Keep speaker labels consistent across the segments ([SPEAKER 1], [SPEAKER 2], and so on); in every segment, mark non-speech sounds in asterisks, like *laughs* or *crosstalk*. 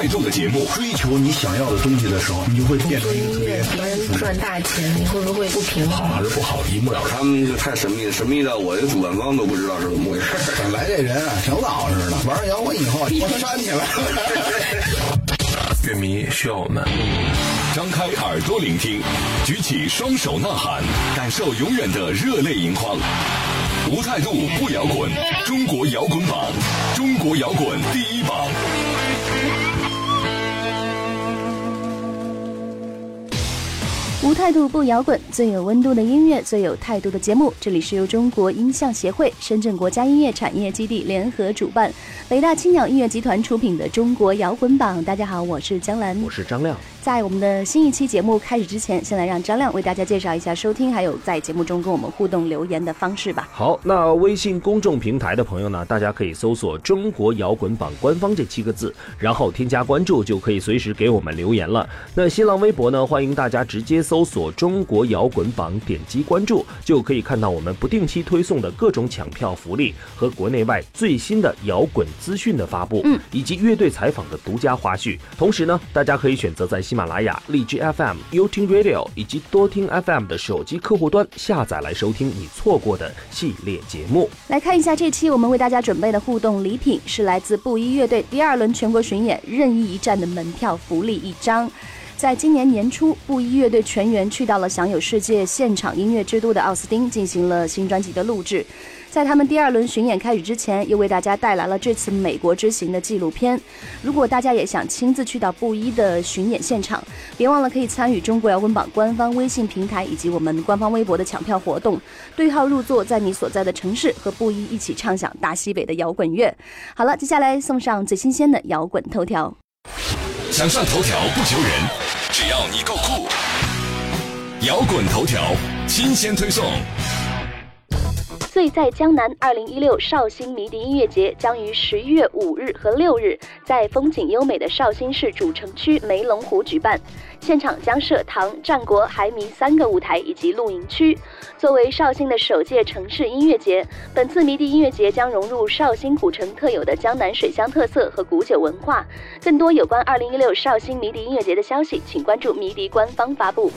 [SPEAKER 1] 最有态度的节目。
[SPEAKER 2] 追求你想要的东西的时候，你就会变成一个特别
[SPEAKER 3] 别人赚大钱，你会不会不平衡
[SPEAKER 2] 好
[SPEAKER 3] 衡？
[SPEAKER 2] 还是不好，一目了然。
[SPEAKER 4] 他们就太神秘了，神秘到我这主办方都不知道是怎么回事。
[SPEAKER 2] 本来这人啊，挺老实的，玩了摇滚以后，我站起来了。
[SPEAKER 5] 乐迷需要我们。
[SPEAKER 1] 张开耳朵聆听，举起双手呐喊，感受永远的热泪盈眶。无态度不摇滚，中国摇滚榜，中国摇滚第一榜。
[SPEAKER 6] 无态度不摇滚，最有温度的音乐，最有态度的节目。这里是由中国音像协会、深圳国家音乐产业基地联合主办，北大青鸟音乐集团出品的《中国摇滚榜》。大家好，我是江兰，
[SPEAKER 5] 我是张亮。
[SPEAKER 6] 在我们的新一期节目开始之前，先来让张亮为大家介绍一下收听还有在节目中跟我们互动留言的方式吧。
[SPEAKER 5] 好，那微信公众平台的朋友呢，大家可以搜索“中国摇滚榜官方”这七个字，然后添加关注，就可以随时给我们留言了。那新浪微博呢，欢迎大家直接搜索“中国摇滚榜”，点击关注，就可以看到我们不定期推送的各种抢票福利和国内外最新的摇滚资讯的发布，
[SPEAKER 6] 嗯，
[SPEAKER 5] 以及乐队采访的独家花絮。同时呢，大家可以选择在喜马拉雅、荔枝 FM、优听 Radio 以及多听 FM 的手机客户端下载来收听你错过的系列节目。
[SPEAKER 6] 来看一下这期我们为大家准备的互动礼品，是来自布衣乐队第二轮全国巡演任意一站的门票福利一张。在今年年初，布衣乐队全员去到了享有世界现场音乐之都的奥斯汀，进行了新专辑的录制。在他们第二轮巡演开始之前，又为大家带来了这次美国之行的纪录片。如果大家也想亲自去到布衣的巡演现场，别忘了可以参与中国摇滚榜官方微信平台以及我们官方微博的抢票活动，对号入座，在你所在的城市和布衣一起畅享大西北的摇滚乐。好了，接下来送上最新鲜的摇滚头条。
[SPEAKER 1] 想上头条不求人，只要你够酷。摇滚头条新鲜推送。
[SPEAKER 6] 醉在江南二零一六绍兴迷笛音乐节将于十一月五日和六日在风景优美的绍兴市主城区梅龙湖举办，现场将设唐、战国、海迷三个舞台以及露营区。作为绍兴的首届城市音乐节，本次迷笛音乐节将融入绍兴古城特有的江南水乡特色和古酒文化。更多有关二零一六绍兴迷笛音乐节的消息，请关注迷笛官方发布。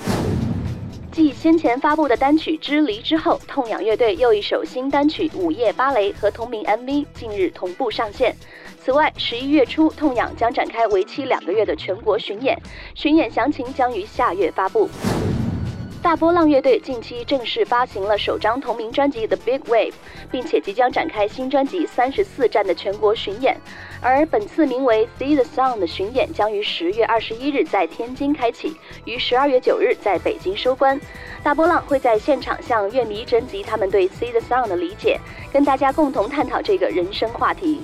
[SPEAKER 6] 继先前发布的单曲《支离》之后，痛痒乐队又一首新单曲《午夜芭蕾》和同名 MV 近日同步上线。此外，十一月初，痛痒将展开为期两个月的全国巡演，巡演详情将于下月发布。大波浪乐队近期正式发行了首张同名专辑《The Big Wave》，并且即将展开新专辑《三十四站》的全国巡演。而本次名为《See the Sun》的巡演将于十月二十一日在天津开启，于十二月九日在北京收官。大波浪会在现场向乐迷征集他们对《See the Sun》的理解，跟大家共同探讨这个人生话题。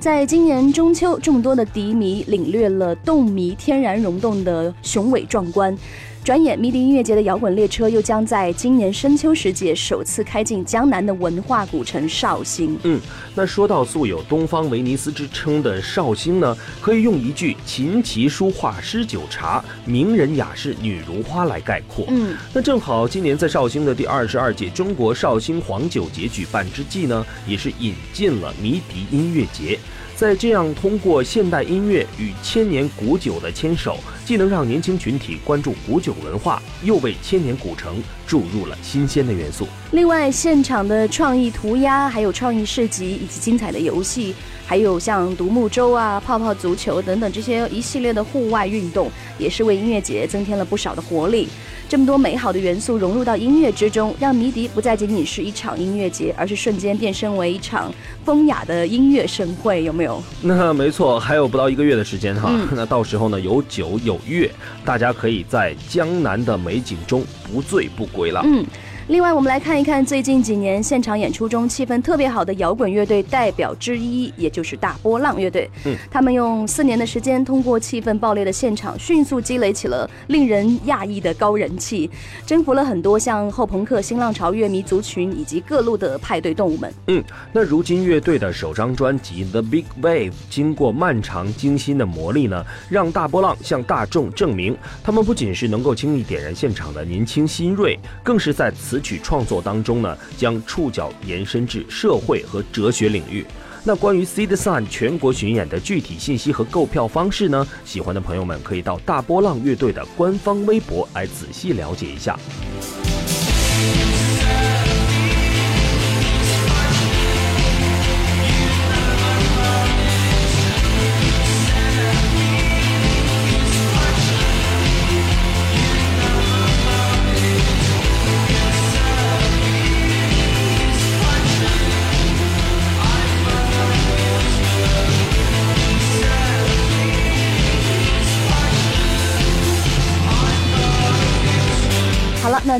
[SPEAKER 6] 在今年中秋，众多的笛迷领略了动迷天然溶洞的雄伟壮观。转眼，迷笛音乐节的摇滚列车又将在今年深秋时节首次开进江南的文化古城绍兴。
[SPEAKER 5] 嗯，那说到素有“东方威尼斯”之称的绍兴呢，可以用一句“琴棋书画诗酒茶，名人雅士女如花”来概括。
[SPEAKER 6] 嗯，
[SPEAKER 5] 那正好今年在绍兴的第二十二届中国绍兴黄酒节举办之际呢，也是引进了迷笛音乐节。在这样通过现代音乐与千年古酒的牵手，既能让年轻群体关注古酒文化，又为千年古城注入了新鲜的元素。
[SPEAKER 6] 另外，现场的创意涂鸦，还有创意市集，以及精彩的游戏，还有像独木舟啊、泡泡足球等等这些一系列的户外运动，也是为音乐节增添了不少的活力。这么多美好的元素融入到音乐之中，让迷笛不再仅仅是一场音乐节，而是瞬间变身为一场风雅的音乐盛会，有没有？
[SPEAKER 5] 那没错，还有不到一个月的时间哈，
[SPEAKER 6] 嗯 *laughs*
[SPEAKER 5] 那到时候呢有酒有乐，大家可以在江南的美景中不醉不归了。
[SPEAKER 6] 嗯。另外，我们来看一看最近几年现场演出中气氛特别好的摇滚乐队代表之一，也就是大波浪乐队。
[SPEAKER 5] 嗯，
[SPEAKER 6] 他们用四年的时间，通过气氛爆裂的现场，迅速积累起了令人讶异的高人气，征服了很多像后朋克、新浪潮乐迷族群以及各路的派对动物们。
[SPEAKER 5] 嗯，那如今乐队的首张专辑《The Big Wave》经过漫长精心的磨砺呢，让大波浪向大众证明，他们不仅是能够轻易点燃现场的年轻新锐，更是在词曲创作当中呢，将触角延伸至社会和哲学领域。那关于 See the Sun 全国巡演的具体信息和购票方式呢？喜欢的朋友们可以到大波浪乐队的官方微博来仔细了解一下。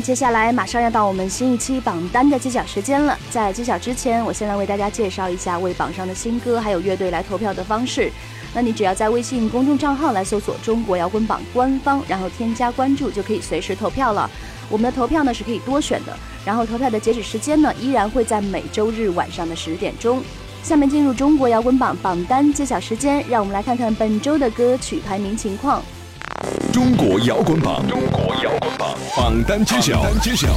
[SPEAKER 6] 接下来马上要到我们新一期榜单的揭晓时间了。在揭晓之前，我先来为大家介绍一下为榜上的新歌还有乐队来投票的方式。那你只要在微信公众账号来搜索“中国摇滚榜”官方，然后添加关注，就可以随时投票了。我们的投票呢是可以多选的，然后投票的截止时间呢依然会在每周日晚上的十点钟。下面进入中国摇滚榜榜单揭晓时间，让我们来看看本周的歌曲排名情况。
[SPEAKER 1] 中国摇滚榜，中国摇滚榜。榜单揭晓，榜单揭晓。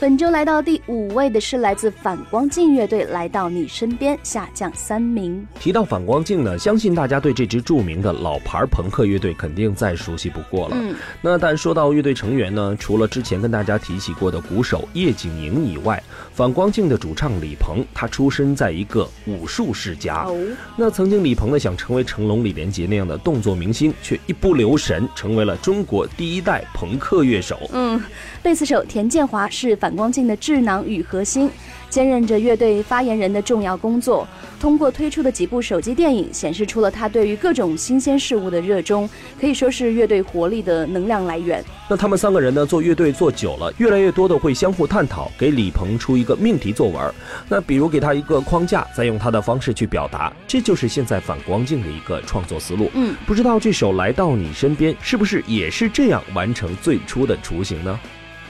[SPEAKER 6] 本周来到第五位的是来自反光镜乐队，来到你身边下降三名。
[SPEAKER 5] 提到反光镜呢，相信大家对这支著名的老牌朋克乐队肯定再熟悉不过了。
[SPEAKER 6] 嗯，
[SPEAKER 5] 那但说到乐队成员呢，除了之前跟大家提起过的鼓手叶景莹以外，反光镜的主唱李鹏，他出身在一个武术世家。
[SPEAKER 6] 哦，
[SPEAKER 5] 那曾经李鹏呢想成为成龙、李连杰那样的动作明星，却一不留神成为了中国第一代朋克乐手。
[SPEAKER 6] 嗯，贝斯手田建华是反光镜的智囊与核心，兼任着乐队发言人的重要工作。通过推出的几部手机电影，显示出了他对于各种新鲜事物的热衷，可以说是乐队活力的能量来源。
[SPEAKER 5] 那他们三个人呢，做乐队做久了，越来越多的会相互探讨，给李鹏出一个命题作文。那比如给他一个框架，再用他的方式去表达，这就是现在反光镜的一个创作思路。
[SPEAKER 6] 嗯，
[SPEAKER 5] 不知道这首《来到你身边》是不是也是这样完成最初的雏形呢？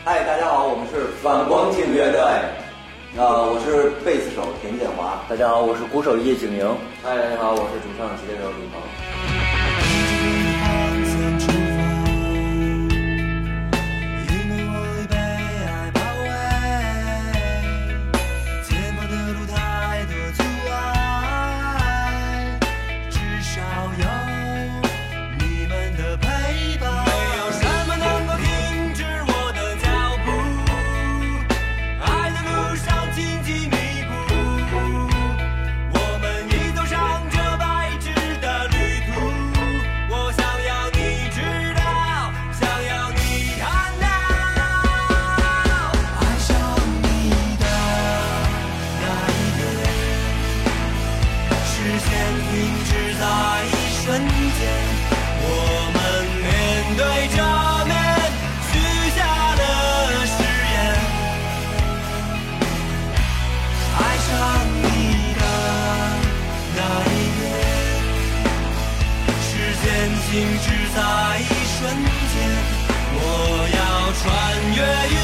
[SPEAKER 7] 嗨，大家好，我们是反光镜乐队。啊，我是贝斯手田建华。大家好，我是鼓手叶景莹。嗨，大家好，我是主唱吉他手李鹏。
[SPEAKER 8] 因为我已被爱包围，前方的路太多阻碍，至少有在一瞬间，我要穿越云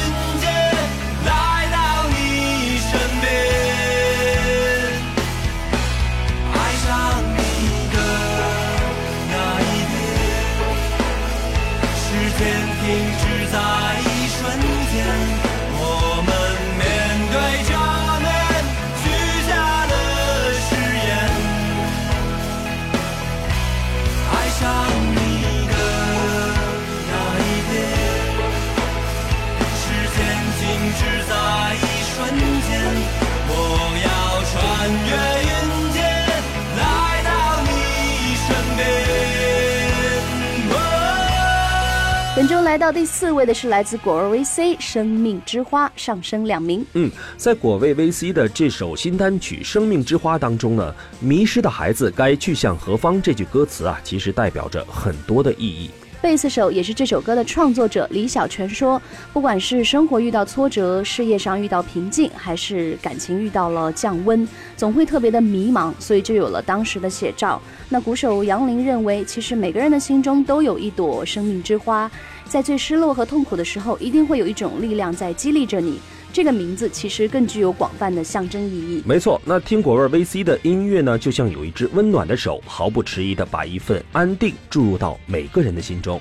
[SPEAKER 6] 本周来到第四位的是来自果味 VC《生命之花》，上升两名。
[SPEAKER 5] 嗯，在果味 VC 的这首新单曲《生命之花》当中呢，“迷失的孩子该去向何方”这句歌词啊，其实代表着很多的意义。
[SPEAKER 6] 贝斯手也是这首歌的创作者李小泉说：“不管是生活遇到挫折，事业上遇到瓶颈，还是感情遇到了降温，总会特别的迷茫，所以就有了当时的写照。”那鼓手杨林认为，其实每个人的心中都有一朵生命之花，在最失落和痛苦的时候，一定会有一种力量在激励着你。这个名字其实更具有广泛的象征意义。
[SPEAKER 5] 没错，那听果味 VC 的音乐呢，就像有一只温暖的手，毫不迟疑地把一份安定注入到每个人的心中。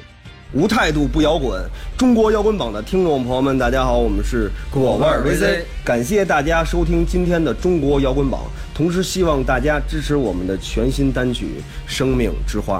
[SPEAKER 9] 无态度不摇滚。中国摇滚榜的听众朋友们，大家好，我们是果味儿 VC，感谢大家收听今天的中国摇滚榜，同时希望大家支持我们的全新单曲《生命之花》。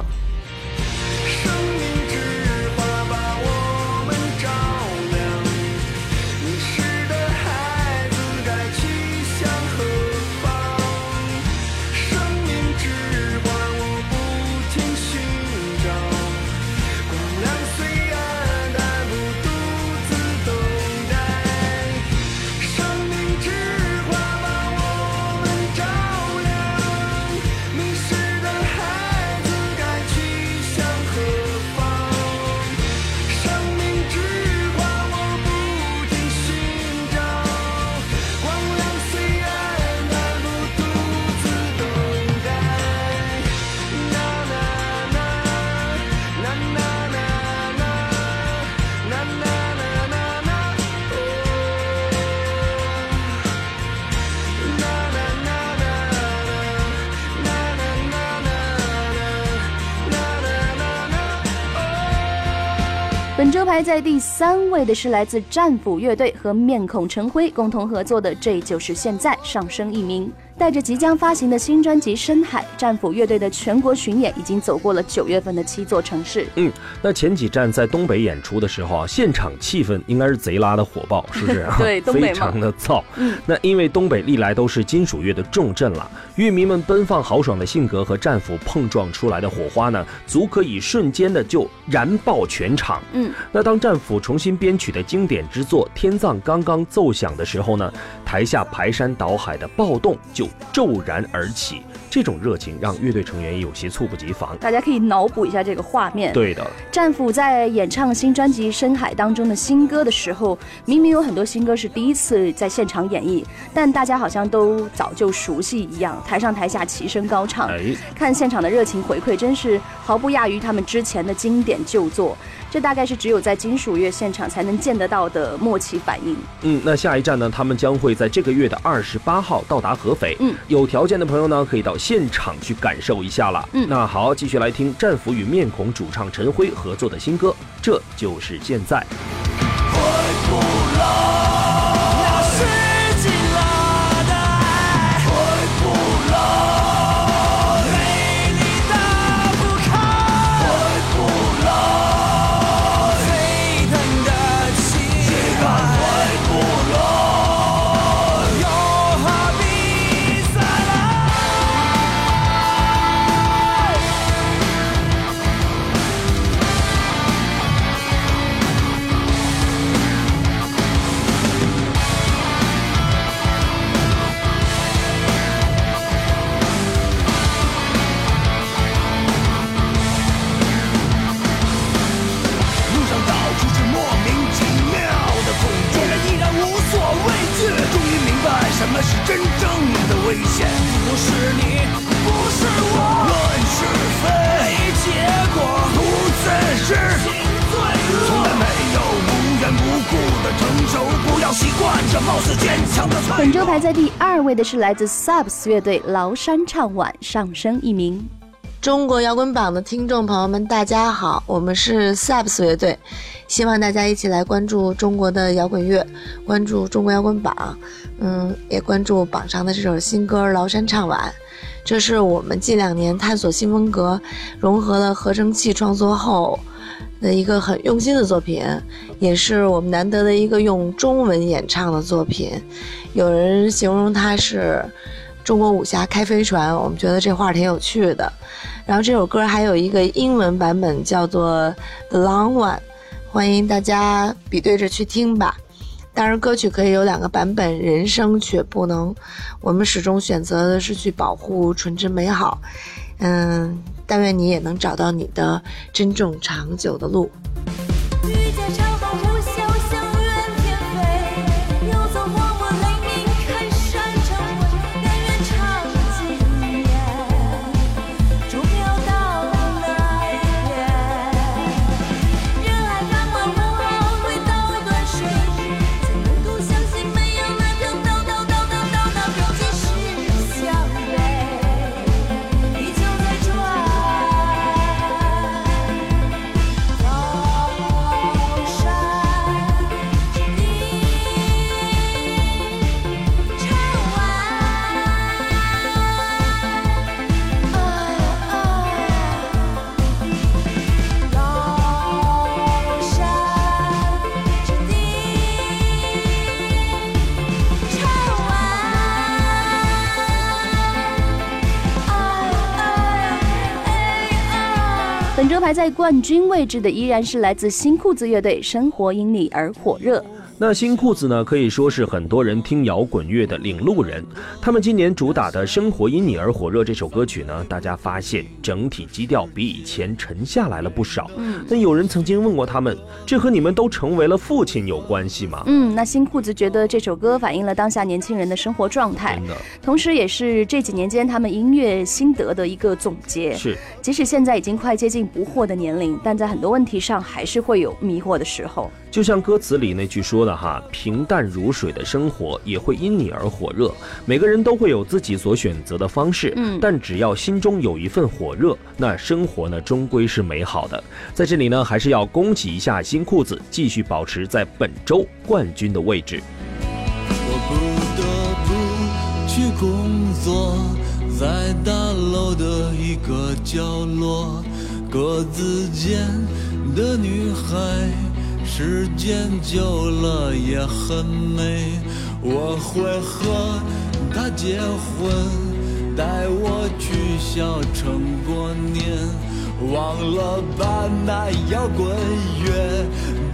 [SPEAKER 6] 排在第三位的是来自战斧乐队和面孔陈辉共同合作的《这就是现在》，上升一名。带着即将发行的新专辑《深海》，战斧乐队的全国巡演已经走过了九月份的七座城市。
[SPEAKER 5] 嗯，那前几站在东北演出的时候啊，现场气氛应该是贼拉的火爆，是不是啊？*laughs* *laughs*
[SPEAKER 6] 对东北
[SPEAKER 5] 非常的燥。
[SPEAKER 6] 嗯，
[SPEAKER 5] 那因为东北历来都是金属乐的重镇了，乐迷们奔放豪爽的性格和战斧碰撞出来的火花呢，足可以瞬间的就燃爆全场。
[SPEAKER 6] 嗯，
[SPEAKER 5] 那当战斧重新编曲的经典之作《天葬》刚刚奏响的时候呢，台下排山倒海的暴动就骤然而起，这种热情让乐队成员也有些猝不及防。
[SPEAKER 6] 大家可以脑补一下这个画面。
[SPEAKER 5] 对的，
[SPEAKER 6] 战斧在演唱新专辑《深海》当中的新歌的时候，明明有很多新歌是第一次在现场演绎，但大家好像都早就熟悉一样，台上台下齐声高唱。
[SPEAKER 5] 哎，
[SPEAKER 6] 看现场的热情回馈，真是毫不亚于他们之前的经典旧作。这大概是只有在金属乐现场才能见得到的默契反应。
[SPEAKER 5] 嗯，那下一站呢，他们将会在这个月的二十八号到达合肥。
[SPEAKER 6] 嗯，
[SPEAKER 5] 有条件的朋友呢，可以到现场去感受一下了。
[SPEAKER 6] 嗯
[SPEAKER 5] 那好，继续来听战斧与面孔主唱陈辉合作的新歌，这就是现在。
[SPEAKER 6] 在第二位的是来自 Subs 乐队崂山唱晚上升一名。
[SPEAKER 10] 中国摇滚榜的听众朋友们，大家好，我们是 Subs 乐队，希望大家一起来关注中国的摇滚乐，关注中国摇滚榜，嗯，也关注榜上的这首新歌《崂山唱晚》。这是我们近两年探索新风格，融合了合成器创作后的一个很用心的作品，也是我们难得的一个用中文演唱的作品。有人形容它是中国武侠开飞船，我们觉得这话挺有趣的。然后这首歌还有一个英文版本，叫做《The Long One》，欢迎大家比对着去听吧。当然，歌曲可以有两个版本，人生却不能。我们始终选择的是去保护纯真美好。嗯，但愿你也能找到你的真正长久的路。
[SPEAKER 6] 排在冠军位置的依然是来自新裤子乐队《生活因你而火热》。
[SPEAKER 5] 那新裤子呢，可以说是很多人听摇滚乐的领路人。他们今年主打的《生活因你而火热》这首歌曲呢，大家发现整体基调比以前沉下来了不少。
[SPEAKER 6] 嗯，
[SPEAKER 5] 那有人曾经问过他们，这和你们都成为了父亲有关系吗？
[SPEAKER 6] 嗯，那新裤子觉得这首歌反映了当下年轻人的生活状态，同时也是这几年间他们音乐心得的一个总结。
[SPEAKER 5] 是，
[SPEAKER 6] 即使现在已经快接近不惑的年龄，但在很多问题上还是会有迷惑的时候。
[SPEAKER 5] 就像歌词里那句说的哈，平淡如水的生活也会因你而火热。每个人都会有自己所选择的方式，
[SPEAKER 6] 嗯
[SPEAKER 5] 但只要心中有一份火热，那生活呢终归是美好的。在这里呢，还是要恭喜一下新裤子，继续保持在本周冠军的位置。
[SPEAKER 11] 我不得不去工作，在大楼的一个角落，格子间的女孩，时间久了也很美。我会和她结婚，带我去小城过年。忘了吧，那摇滚乐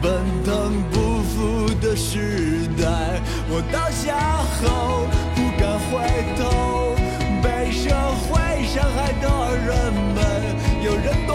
[SPEAKER 11] 奔腾不复的时代，我倒下后不敢回头，被社会伤害的人们，有人堕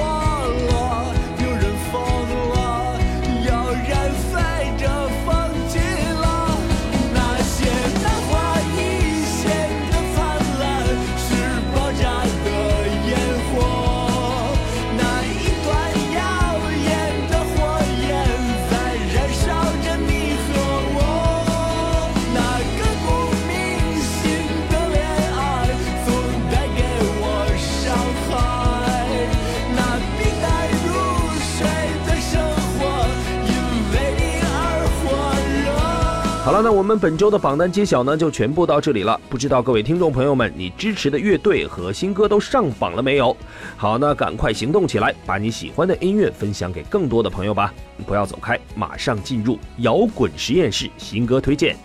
[SPEAKER 5] 们本周的榜单揭晓呢，就全部到这里了。不知道各位听众朋友们，你支持的乐队和新歌都上榜了没有？好，那赶快行动起来，把你喜欢的音乐分享给更多的朋友吧。不要走开，马上进入摇滚实验室新歌推荐。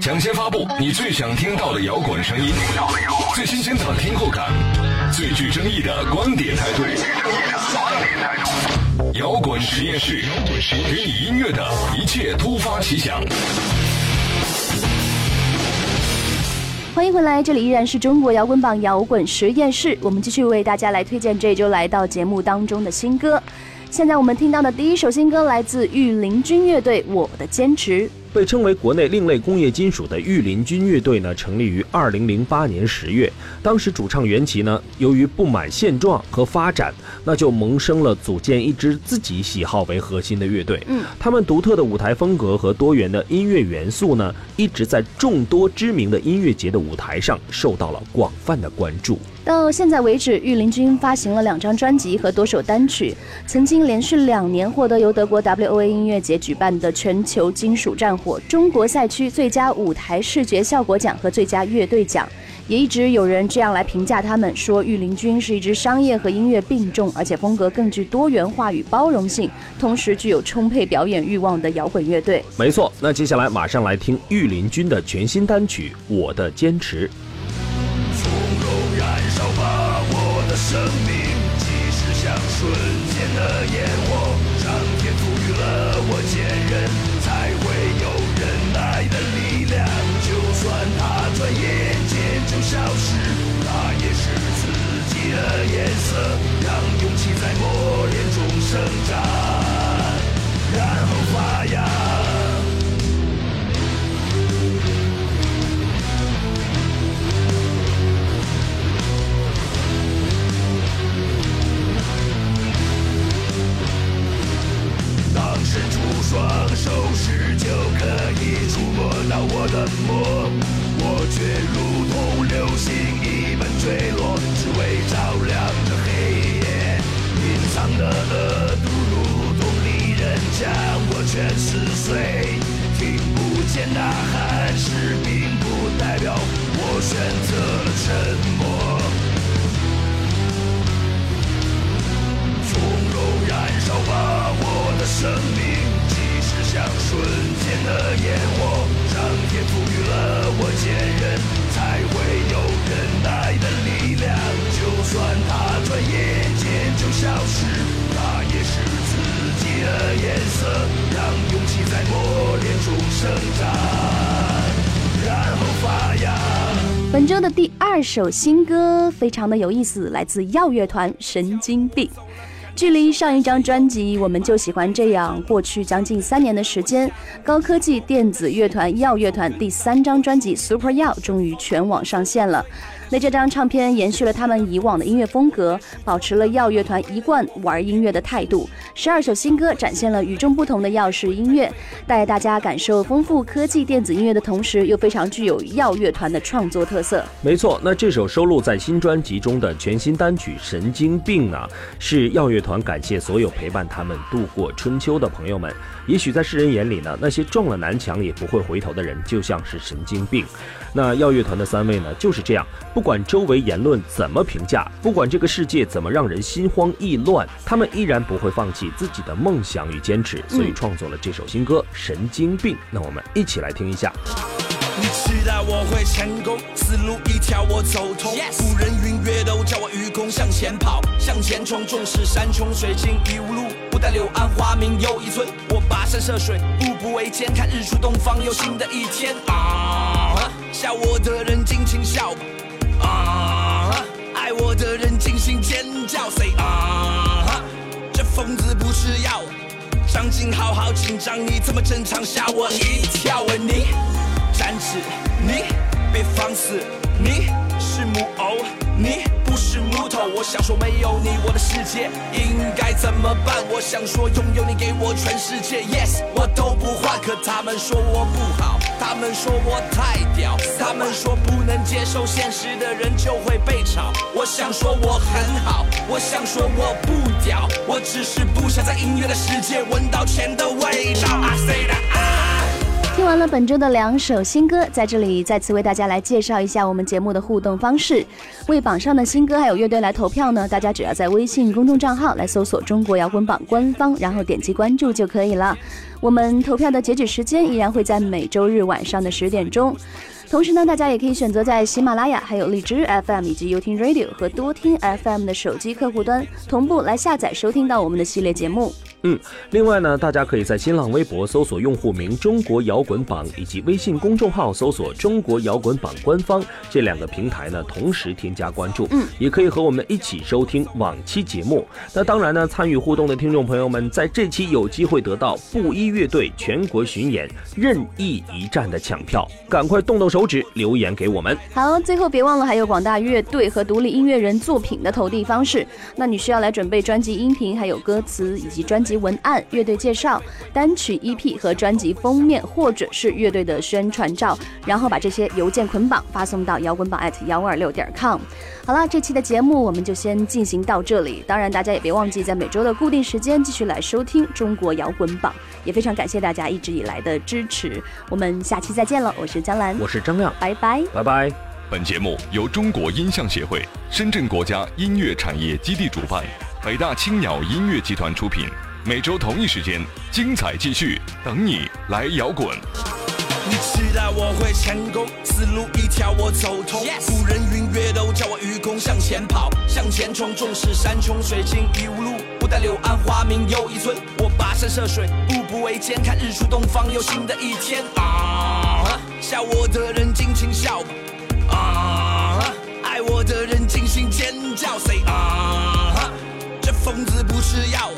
[SPEAKER 1] 抢先发布你最想听到的摇滚声音，最新鲜的听后感，最具争议的观点态度。摇滚实验室，摇滚是给你音乐的一切突发奇想。
[SPEAKER 6] 欢迎回来，这里依然是中国摇滚榜摇滚实验室，我们继续为大家来推荐这周来到节目当中的新歌。现在我们听到的第一首新歌来自御林军乐队《我的坚持》。
[SPEAKER 5] 被称为国内另类工业金属的御林军乐队呢，成立于二零零八年十月。当时主唱袁奇呢，由于不满现状和发展，那就萌生了组建一支自己喜好为核心的乐队。
[SPEAKER 6] 嗯，
[SPEAKER 5] 他们独特的舞台风格和多元的音乐元素呢，一直在众多知名的音乐节的舞台上受到了广泛的关注。
[SPEAKER 6] 到现在为止，御林军发行了两张专辑和多首单曲，曾经连续两年获得由德国 WOA 音乐节举办的全球金属战火中国赛区最佳舞台视觉效果奖和最佳乐队奖。也一直有人这样来评价他们，说御林军是一支商业和音乐并重，而且风格更具多元化与包容性，同时具有充沛表演欲望的摇滚乐队。
[SPEAKER 5] 没错，那接下来马上来听御林军的全新单曲《我的坚持》。
[SPEAKER 11] 生命即使像瞬间的烟火上天赋予了我坚韧才会有忍耐的力量就算它转眼间就消失那也是自己的颜色让勇气在磨练中生长然后发芽
[SPEAKER 6] 本周的第二首新歌非常的有意思来自耀乐团神经病。距离上一张专辑《我们就喜欢这样》过去将近三年的时间，高科技电子乐团耀乐团第三张专辑《Super 耀》终于全网上线了。那这张唱片延续了他们以往的音乐风格，保持了耀乐团一贯玩音乐的态度。十二首新歌展现了与众不同的耀式音乐，带大家感受丰富科技电子音乐的同时，又非常具有耀乐团的创作特色。
[SPEAKER 5] 没错，那这首收录在新专辑中的全新单曲《神经病》呢，是耀乐团感谢所有陪伴他们度过春秋的朋友们。也许在世人眼里呢，那些撞了南墙也不会回头的人，就像是神经病。那耀乐团的三位呢，就是这样，管周围言论怎么评价，不管这个世界怎么让人心慌意乱，他们依然不会放弃自己的梦想与坚持，所以创作了这首新歌《神经病》。那我们一起来听一下。
[SPEAKER 12] 你期待我会成功，思路一条我走通。古人云月都叫我愚公，向前跑，向前冲，纵使山穷水尽疑无路，不待柳暗花明又一村。我跋山涉水，步步维艰，看日出东方又新的一天。啊，笑我的人尽情笑吧。心，尖叫。Say 啊，这疯子不吃药。张静好好紧张，你怎么正常吓我一跳？问你。站直，你别放肆，你是木偶，你我想说没有你，我的世界应该怎么办？我想说拥有你给我全世界，Yes，我都不换。可他们说我不好，他们说我太屌，他们说不能接受现实的人就会被炒。我想说我很好，我想说我不屌，我只是不想在音乐的世界闻到钱的味道。I say that
[SPEAKER 6] I。完了本周的两首新歌，在这里再次为大家来介绍一下我们节目的互动方式。为榜上的新歌还有乐队来投票呢，大家只要在微信公众账号来搜索“中国摇滚榜”官方，然后点击关注就可以了。我们投票的截止时间依然会在每周日晚上的十点钟。同时呢，大家也可以选择在喜马拉雅、还有荔枝 FM 以及优听 Radio 和多听 FM 的手机客户端同步来下载收听到我们的系列节目。
[SPEAKER 5] 嗯，另外呢，大家可以在新浪微博搜索用户名“中国摇滚榜”以及微信公众号搜索“中国摇滚榜官方”这两个平台呢，同时添加关注。
[SPEAKER 6] 嗯，
[SPEAKER 5] 也可以和我们一起收听往期节目。那当然呢，参与互动的听众朋友们，在这期有机会得到布衣乐队全国巡演任意一站的抢票，赶快动动手指留言给我们。
[SPEAKER 6] 好，最后别忘了还有广大乐队和独立音乐人作品的投递方式。那你需要来准备专辑音频、还有歌词以及专辑文案、乐队介绍、单曲 EP 和专辑封面，或者是乐队的宣传照，然后把这些邮件捆绑发送到摇滚榜 at 幺二六点 com。好了，这期的节目我们就先进行到这里。当然，大家也别忘记在每周的固定时间继续来收听中国摇滚榜。也非常感谢大家一直以来的支持。我们下期再见了，我是江兰，
[SPEAKER 5] 我是张亮，
[SPEAKER 6] 拜拜。
[SPEAKER 5] 拜拜。
[SPEAKER 1] 本节目由中国音像协会、深圳国家音乐产业基地主办，北大青鸟音乐集团出品。每周同一时间，精彩继续，等你来摇滚。
[SPEAKER 12] 你期待我会成功，思路一条我走通。古人云月都叫我愚公，向前跑，向前冲，纵使山穷水尽疑无路，不待柳暗花明又一村。我跋山涉水，步步维艰，看日出东方又新的一天。啊，笑我的人尽情笑吧。啊，爱我的人尽情尖叫。Say 啊，这疯子不吃药。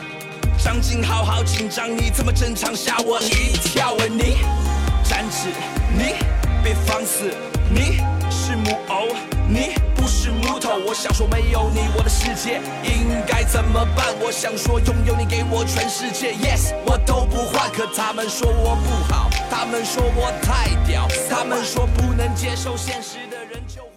[SPEAKER 12] 上镜好好紧张，你怎么正常吓我一跳？问你。站直，你别放肆，你是木偶，你不是木头。我想说没有你，我的世界应该怎么办？我想说拥有你给我全世界，Yes，我都不换。可他们说我不好，他们说我太屌，他们说不能接受现实的人就。